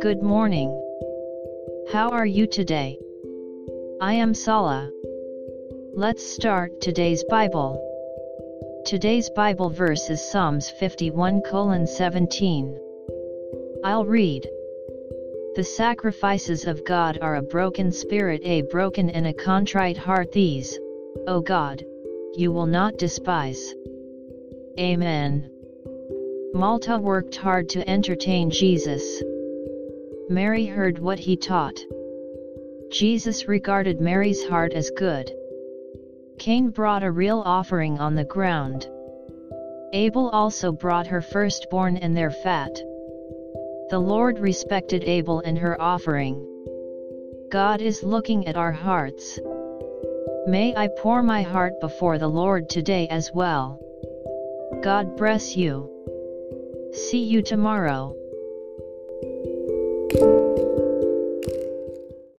Good morning. How are you today? I am Sala. Let's start today's Bible. Today's Bible verse is Psalms 51 colon 17. I'll read. The sacrifices of God are a broken spirit, a broken and a contrite heart. These, O God, you will not despise. Amen. Malta worked hard to entertain Jesus. Mary heard what he taught. Jesus regarded Mary's heart as good. Cain brought a real offering on the ground. Abel also brought her firstborn and their fat. The Lord respected Abel and her offering. God is looking at our hearts. May I pour my heart before the Lord today as well. God bless you. See you tomorrow.